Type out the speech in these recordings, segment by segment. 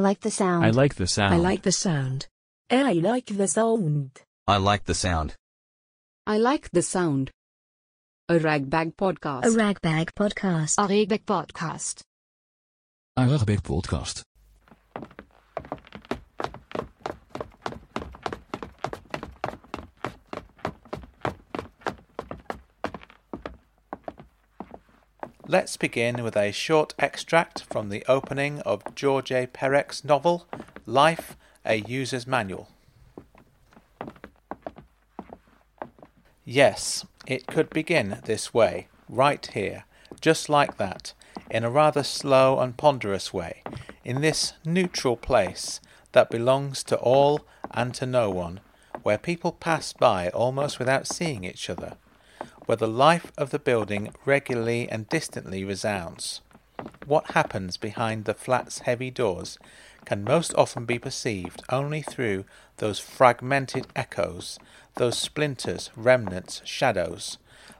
like the sound. I like the sound. I like the sound. I like the sound. I like the sound. I like the sound. A ragbag podcast. A ragbag podcast. A ragbag podcast. A ragbag podcast. Let's begin with a short extract from the opening of George A. Perec's novel, Life, a User's Manual. Yes, it could begin this way, right here, just like that, in a rather slow and ponderous way, in this neutral place that belongs to all and to no one, where people pass by almost without seeing each other where the life of the building regularly and distantly resounds. What happens behind the flat's heavy doors can most often be perceived only through those fragmented echoes, those splinters, remnants, shadows,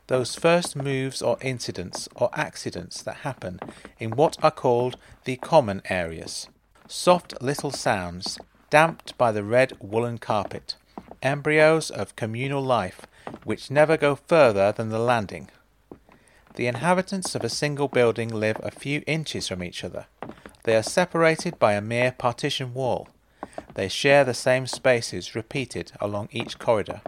those first moves or incidents or accidents that happen in what are called the common areas. Soft little sounds, damped by the red woolen carpet, embryos of communal life which never go further than the landing. The inhabitants of a single building live a few inches from each other. They are separated by a mere partition wall. They share the same spaces repeated along each corridor.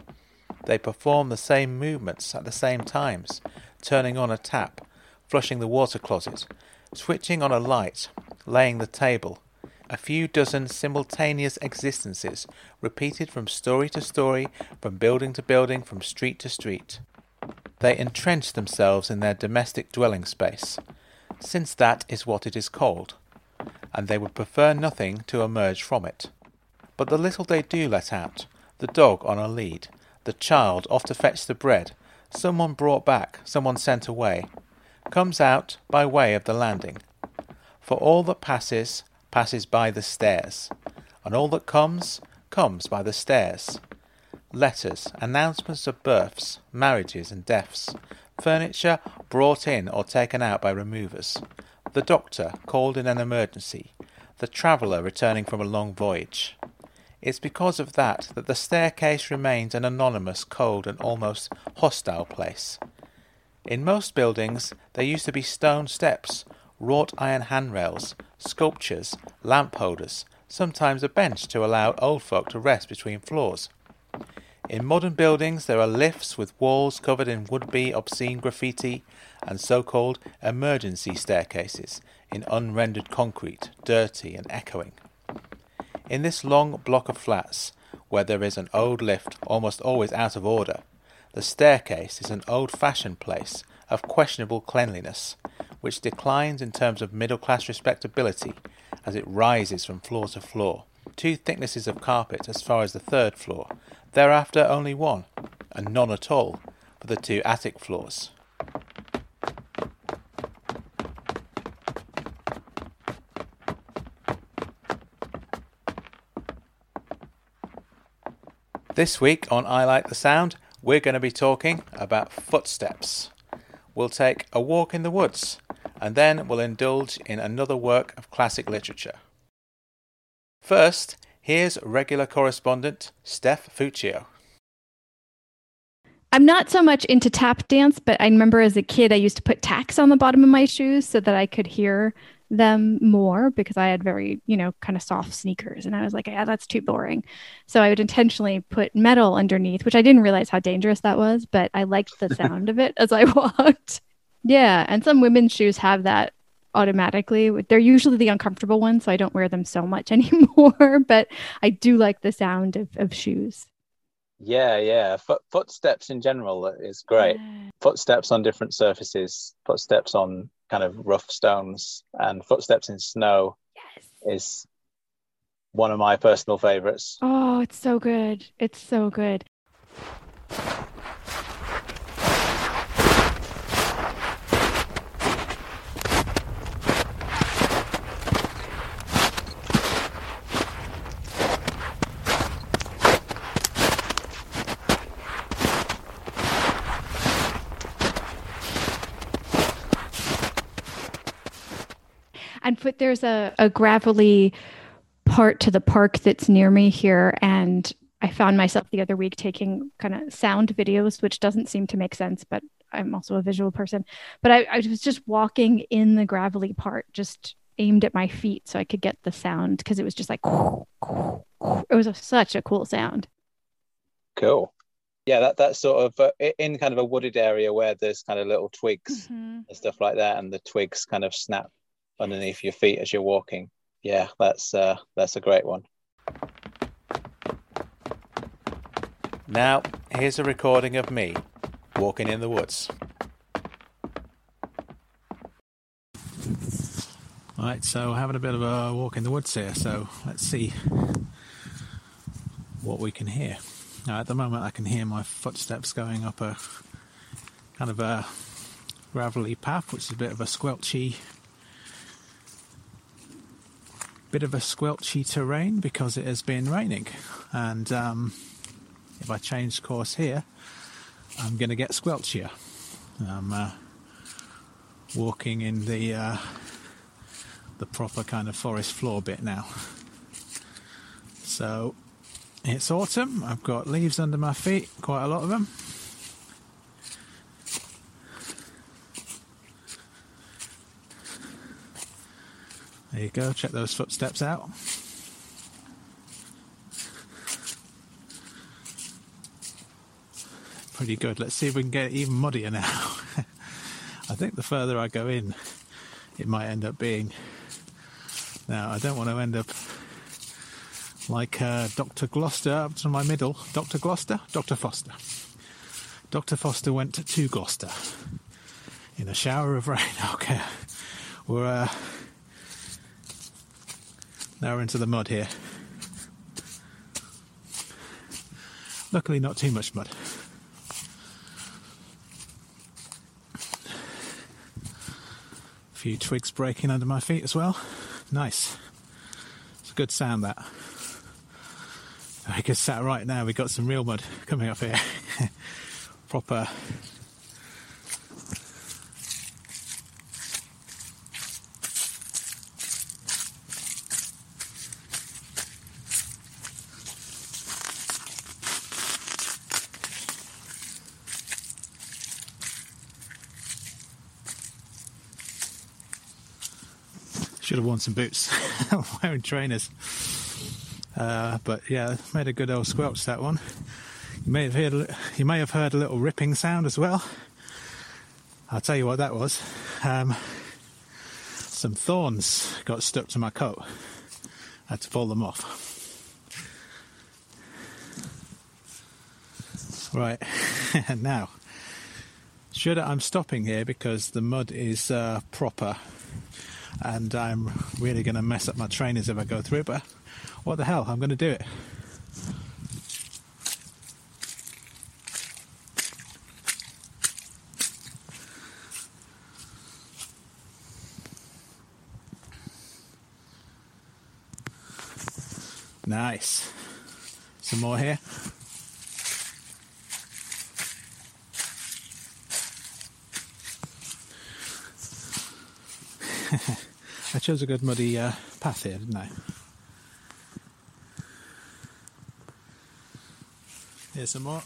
They perform the same movements at the same times, turning on a tap, flushing the water closet, switching on a light, laying the table, a few dozen simultaneous existences, repeated from story to story, from building to building, from street to street. They entrench themselves in their domestic dwelling space, since that is what it is called, and they would prefer nothing to emerge from it. But the little they do let out, the dog on a lead, the child off to fetch the bread, someone brought back, someone sent away, comes out by way of the landing. For all that passes, passes by the stairs, and all that comes, comes by the stairs. Letters, announcements of births, marriages, and deaths, furniture brought in or taken out by removers, the doctor called in an emergency, the traveller returning from a long voyage. It's because of that that the staircase remains an anonymous, cold, and almost hostile place. In most buildings there used to be stone steps, wrought iron handrails, sculptures, lamp holders, sometimes a bench to allow old folk to rest between floors. In modern buildings, there are lifts with walls covered in would be obscene graffiti and so called emergency staircases in unrendered concrete, dirty and echoing. In this long block of flats, where there is an old lift almost always out of order, the staircase is an old fashioned place of questionable cleanliness, which declines in terms of middle class respectability as it rises from floor to floor. Two thicknesses of carpet as far as the third floor, thereafter only one, and none at all for the two attic floors. This week on I Like the Sound, we're going to be talking about footsteps. We'll take a walk in the woods and then we'll indulge in another work of classic literature. First, here's regular correspondent Steph Fuccio. I'm not so much into tap dance, but I remember as a kid I used to put tacks on the bottom of my shoes so that I could hear them more because I had very, you know, kind of soft sneakers. And I was like, yeah, that's too boring. So I would intentionally put metal underneath, which I didn't realize how dangerous that was, but I liked the sound of it as I walked. Yeah, and some women's shoes have that automatically. They're usually the uncomfortable ones, so I don't wear them so much anymore, but I do like the sound of, of shoes. Yeah, yeah. Foot, footsteps in general is great. Yeah. Footsteps on different surfaces, footsteps on kind of rough stones, and footsteps in snow yes. is one of my personal favorites. Oh, it's so good. It's so good. Put there's a, a gravelly part to the park that's near me here and I found myself the other week taking kind of sound videos, which doesn't seem to make sense, but I'm also a visual person. But I, I was just walking in the gravelly part, just aimed at my feet so I could get the sound because it was just like it was a, such a cool sound. Cool. Yeah, that that sort of uh, in kind of a wooded area where there's kind of little twigs Mm-hmm. and stuff like that, and the twigs kind of snap underneath your feet as you're walking. Yeah, that's uh, that's a great one. Now, here's a recording of me walking in the woods. Right, so having a bit of a walk in the woods here, so let's see what we can hear. Now, at the moment, I can hear my footsteps going up a kind of a gravelly path, which is a bit of a squelchy, bit of a squelchy terrain because it has been raining, and um, if I change course here, I'm going to get squelchier. I'm uh, walking in the uh, the proper kind of forest floor bit now. So it's autumn. I've got leaves under my feet, quite a lot of them. There you go. Check those footsteps out. pretty good. Let's see if we can get it even muddier now. I think the further I go in, it might end up being. Now, I don't want to end up like uh, Dr. Gloucester up to my middle. Dr. Gloucester? Dr. Foster. Dr. Foster went to Gloucester in a shower of rain. Okay, we're uh, now we're into the mud here. Luckily, not too much mud. A few twigs breaking under my feet as well. Nice. It's a good sound that. I guess sat right now we've got some real mud coming up here. Proper Worn some boots. Wearing trainers. Uh, but yeah, made a good old squelch that one. You may have heard a you may have heard a little ripping sound as well. I'll tell you what that was. Um, some thorns got stuck to my coat. I had to pull them off. Right now, should I'm stopping here because the mud is uh, proper and I'm really going to mess up my trainers if I go through. But what the hell? I'm going to do it. Nice. Some more here. I chose a good muddy uh, path here, didn't I? Here's some more.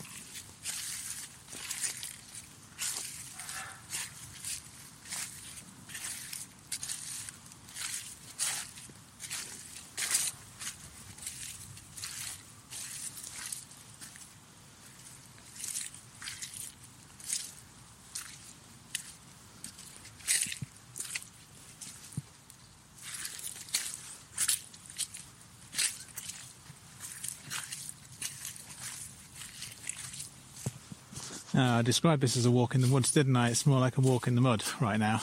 Uh, I described this as a walk in the woods, didn't I? It's more like a walk in the mud right now.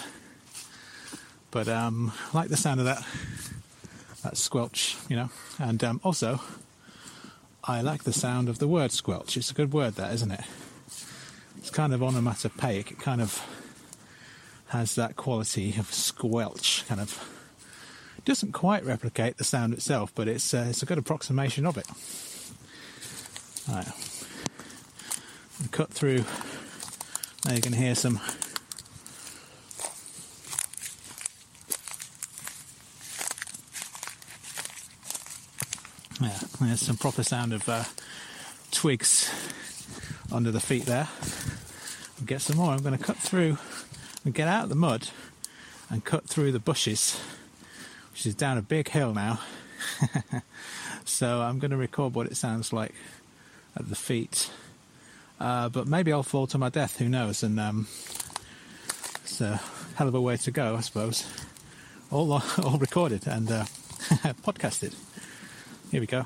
But um, I like the sound of that that squelch, you know. And um, also, I like the sound of the word squelch. It's a good word, that isn't it? It's kind of onomatopoeic. It kind of has that quality of squelch. Kind of doesn't quite replicate the sound itself, but it's uh, it's a good approximation of it. All right and cut through. Now you can hear some Yeah, there's some proper sound of uh, twigs under the feet there. I'll get some more. I'm going to cut through and get out of the mud and cut through the bushes, which is down a big hill now. so I'm going to record what it sounds like at the feet. Uh, but maybe I'll fall to my death, who knows? And um, it's a hell of a way to go, I suppose. All, all recorded and uh, podcasted. Here we go.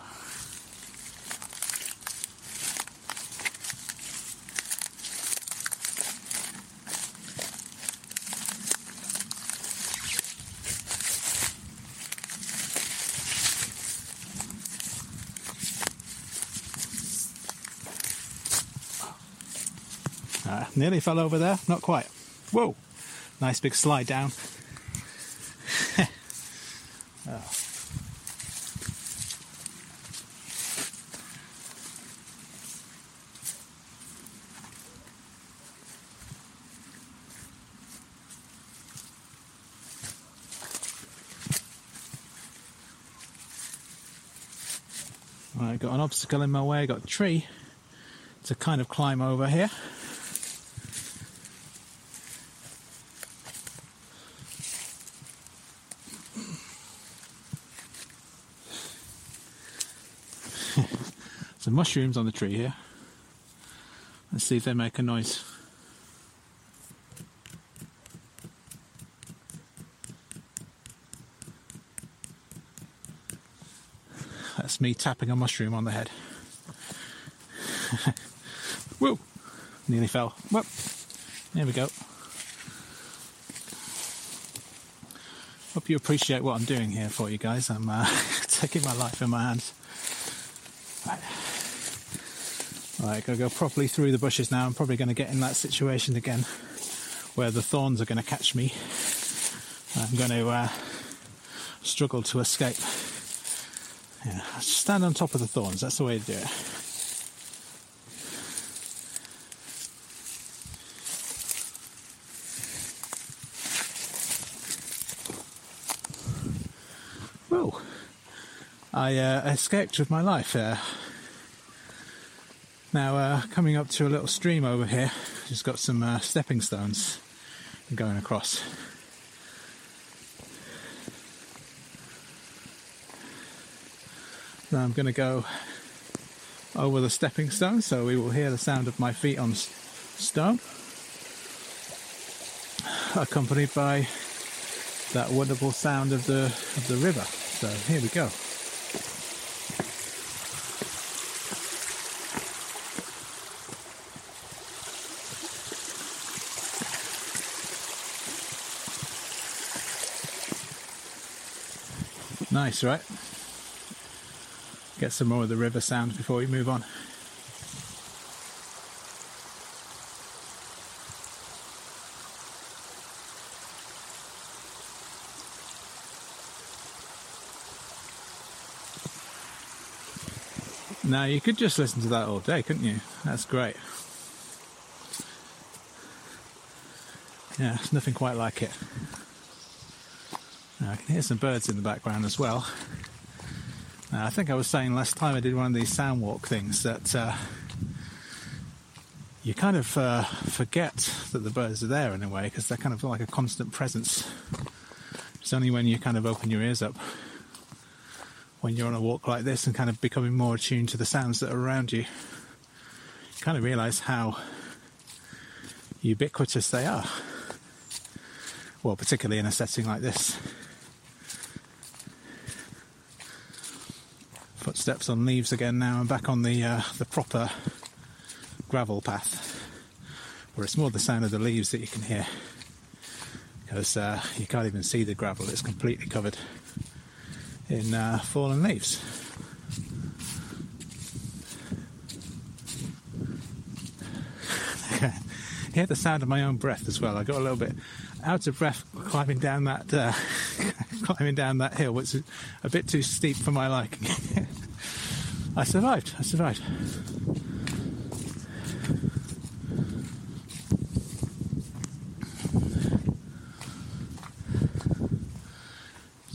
Uh, nearly fell over there, not quite. Whoa! Nice big slide down. Oh. Right, got an obstacle in my way, got a tree to kind of climb over here. Some mushrooms on the tree here. Let's see if they make a noise. That's me tapping a mushroom on the head. Whoa! Nearly fell. Whoop! There we go. Hope you appreciate what I'm doing here for you guys. I'm uh, taking my life in my hands. Right. Right, gotta go properly through the bushes now. I'm probably going to get in that situation again where the thorns are going to catch me. I'm going to uh, struggle to escape. Yeah, stand on top of the thorns. That's the way to do it. Whoa! I uh, escaped with my life there. Now, uh, coming up to a little stream over here, just got some uh, stepping stones going across. Now I'm going to go over the stepping stone so we will hear the sound of my feet on stone, accompanied by that wonderful sound of the of the river. So here we go. Nice, right? Get some more of the river sound before we move on. Now you could just listen to that all day, couldn't you? That's great. Yeah, nothing quite like it. Now, I can hear some birds in the background as well. Now, I think I was saying last time I did one of these sound walk things that uh, you kind of uh, forget that the birds are there in a way because they're kind of like a constant presence. It's only when you kind of open your ears up when you're on a walk like this and kind of becoming more attuned to the sounds that are around you, you kind of realize how ubiquitous they are. Well, particularly in a setting like this. Footsteps on leaves again now. I'm back on the uh, the proper gravel path, where it's more the sound of the leaves that you can hear, because uh, you can't even see the gravel; it's completely covered in uh, fallen leaves. Hear the sound of my own breath as well. I got a little bit out of breath climbing down that uh, climbing down that hill, which is a bit too steep for my liking. I survived. I survived.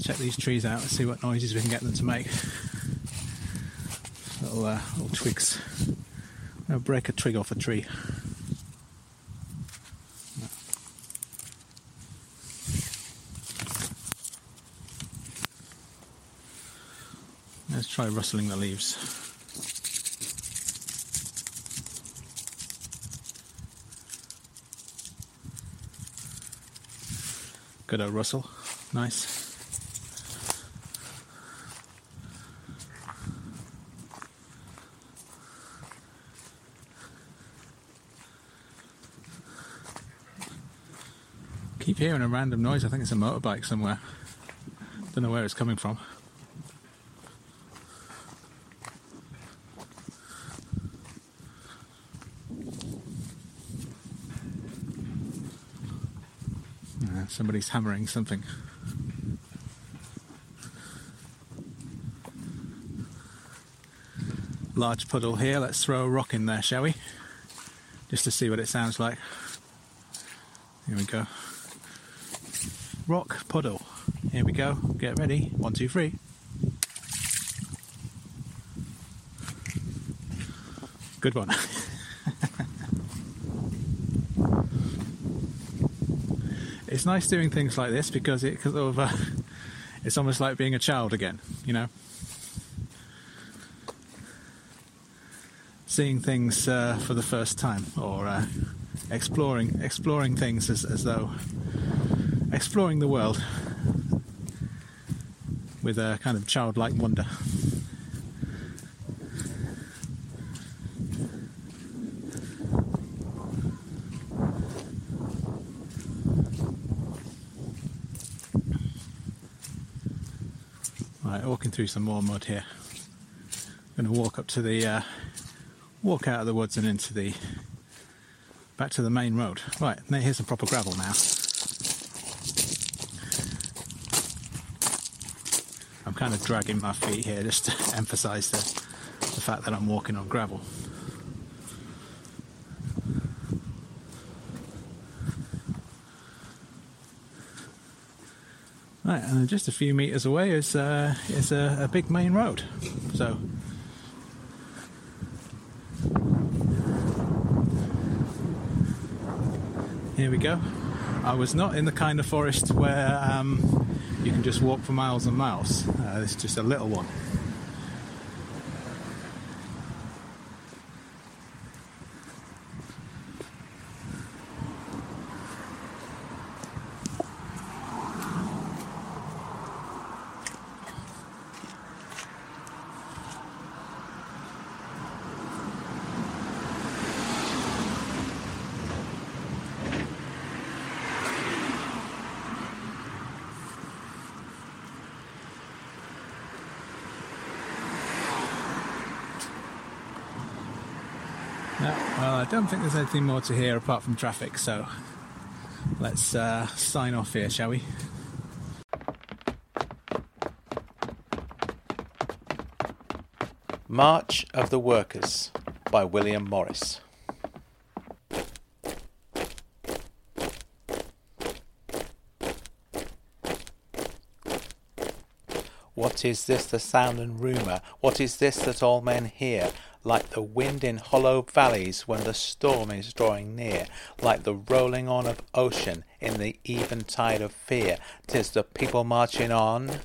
Check these trees out and see what noises we can get them to make. little, uh, little twigs. Gonna break a twig off a tree. Let's try rustling the leaves. Good old rustle. Nice. Keep hearing a random noise. I think it's a motorbike somewhere. Don't know where it's coming from. Uh, somebody's hammering something. Large puddle here. Let's throw a rock in there, shall we? Just to see what it sounds like. Here we go. Rock puddle. Here we go. Get ready. One, two, three. Good one. it's nice doing things like this because it sort of uh, it's almost like being a child again, you know. Seeing things uh, for the first time, or uh, exploring exploring things as, as though exploring the world with a kind of childlike wonder. Right, walking through some more mud here. I'm going to walk up to the, uh, walk out of the woods and into the, back to the main road. Right, here's some proper gravel now. I'm kind of dragging my feet here just to emphasise the, the fact that I'm walking on gravel. Right, and just a few metres away is uh, is a, a big main road. So here we go. I was not in the kind of forest where um, you can just walk for miles and miles. Uh, is just a little one. No, well, I don't think there's anything more to hear apart from traffic, so let's uh, sign off here, shall we? March of the Workers by William Morris. What is this the sound and rumour? What is this that all men hear? Like the wind in hollow valleys when the storm is drawing near, like the rolling on of ocean in the eventide of fear. Tis the people marching on.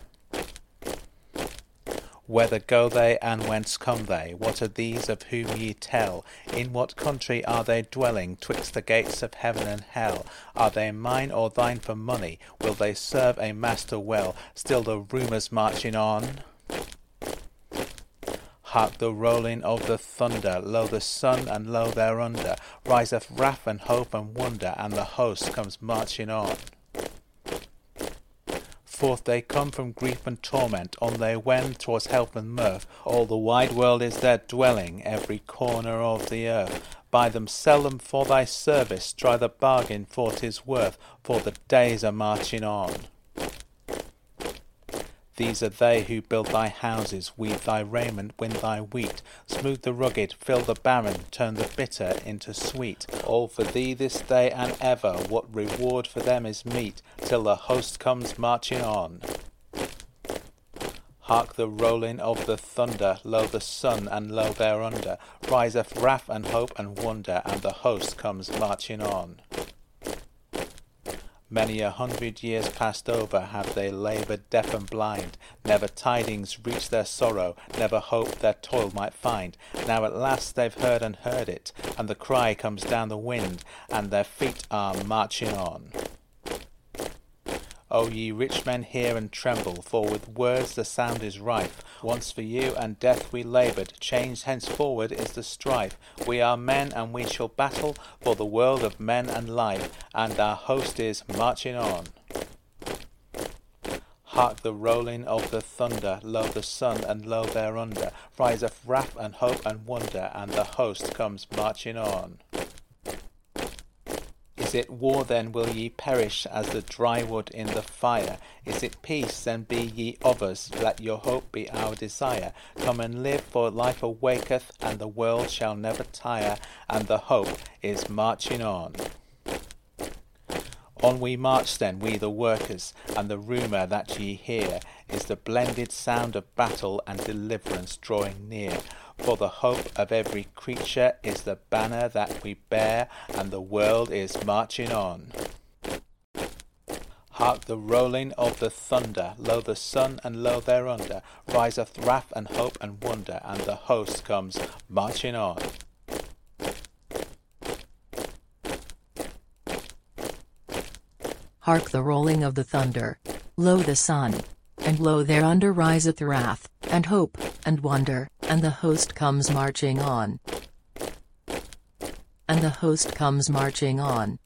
Whither go they, and whence come they? What are these of whom ye tell? In what country are they dwelling? Twixt the gates of heaven and hell. Are they mine or thine for money? Will they serve a master well? Still the rumours marching on. Hark the rolling of the thunder, lo the sun and lo thereunder, riseth wrath and hope and wonder, and the host comes marching on. Forth they come from grief and torment, on they wend towards health and mirth. All the wide world is their dwelling, every corner of the earth. Buy them, sell them for thy service, try the bargain for 'tis worth, for the days are marching on. These are they who build thy houses, weave thy raiment, win thy wheat, smooth the rugged, fill the barren, turn the bitter into sweet. All for thee this day and ever, what reward for them is meet, till the host comes marching on. Hark the rolling of the thunder, lo the sun and lo thereunder, riseth wrath and hope and wonder, and the host comes marching on. Many a hundred years passed over have they laboured deaf and blind, never tidings reached their sorrow, never hope their toil might find. Now at last they've heard and heard it, and the cry comes down the wind, and their feet are marching on. O ye rich men, hear and tremble, for with words the sound is rife. Once for you and death we laboured, changed henceforward is the strife. We are men and we shall battle for the world of men and life, and our host is marching on. Hark the rolling of the thunder, lo the sun and lo thereunder, riseth wrath and hope and wonder, and the host comes marching on. It war then will ye perish as the dry wood in the fire? Is it peace then be ye of us? Let your hope be our desire. Come and live, for life awaketh, and the world shall never tire, and the hope is marching on. On we march then, we the workers, and the rumour that ye hear is the blended sound of battle and deliverance drawing near. For the hope of every creature is the banner that we bear, and the world is marching on. Hark the rolling of the thunder, lo the sun and lo thereunder, riseth wrath and hope and wonder, and the host comes marching on. Hark the rolling of the thunder. Lo the sun. And lo thereunder riseth wrath, and hope, and wonder, and the host comes marching on. And the host comes marching on.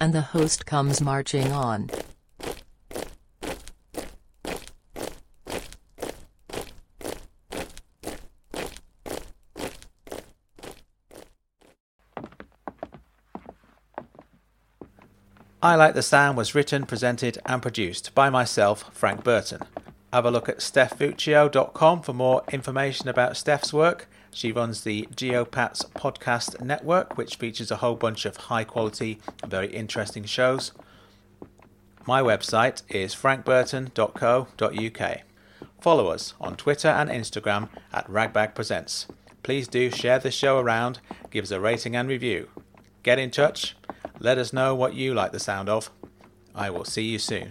And the host comes marching on. I Like the Sound was written, presented, and produced by myself, Frank Burton. Have a look at stephfuccio.com for more information about Steph's work. She runs the Geopats podcast network, which features a whole bunch of high quality very interesting shows. My website is frankburton.co.uk. Follow us on Twitter and Instagram at Ragbag Presents. Please do share the show around, give us a rating and review. Get in touch, let us know what you like the sound of. I will see you soon.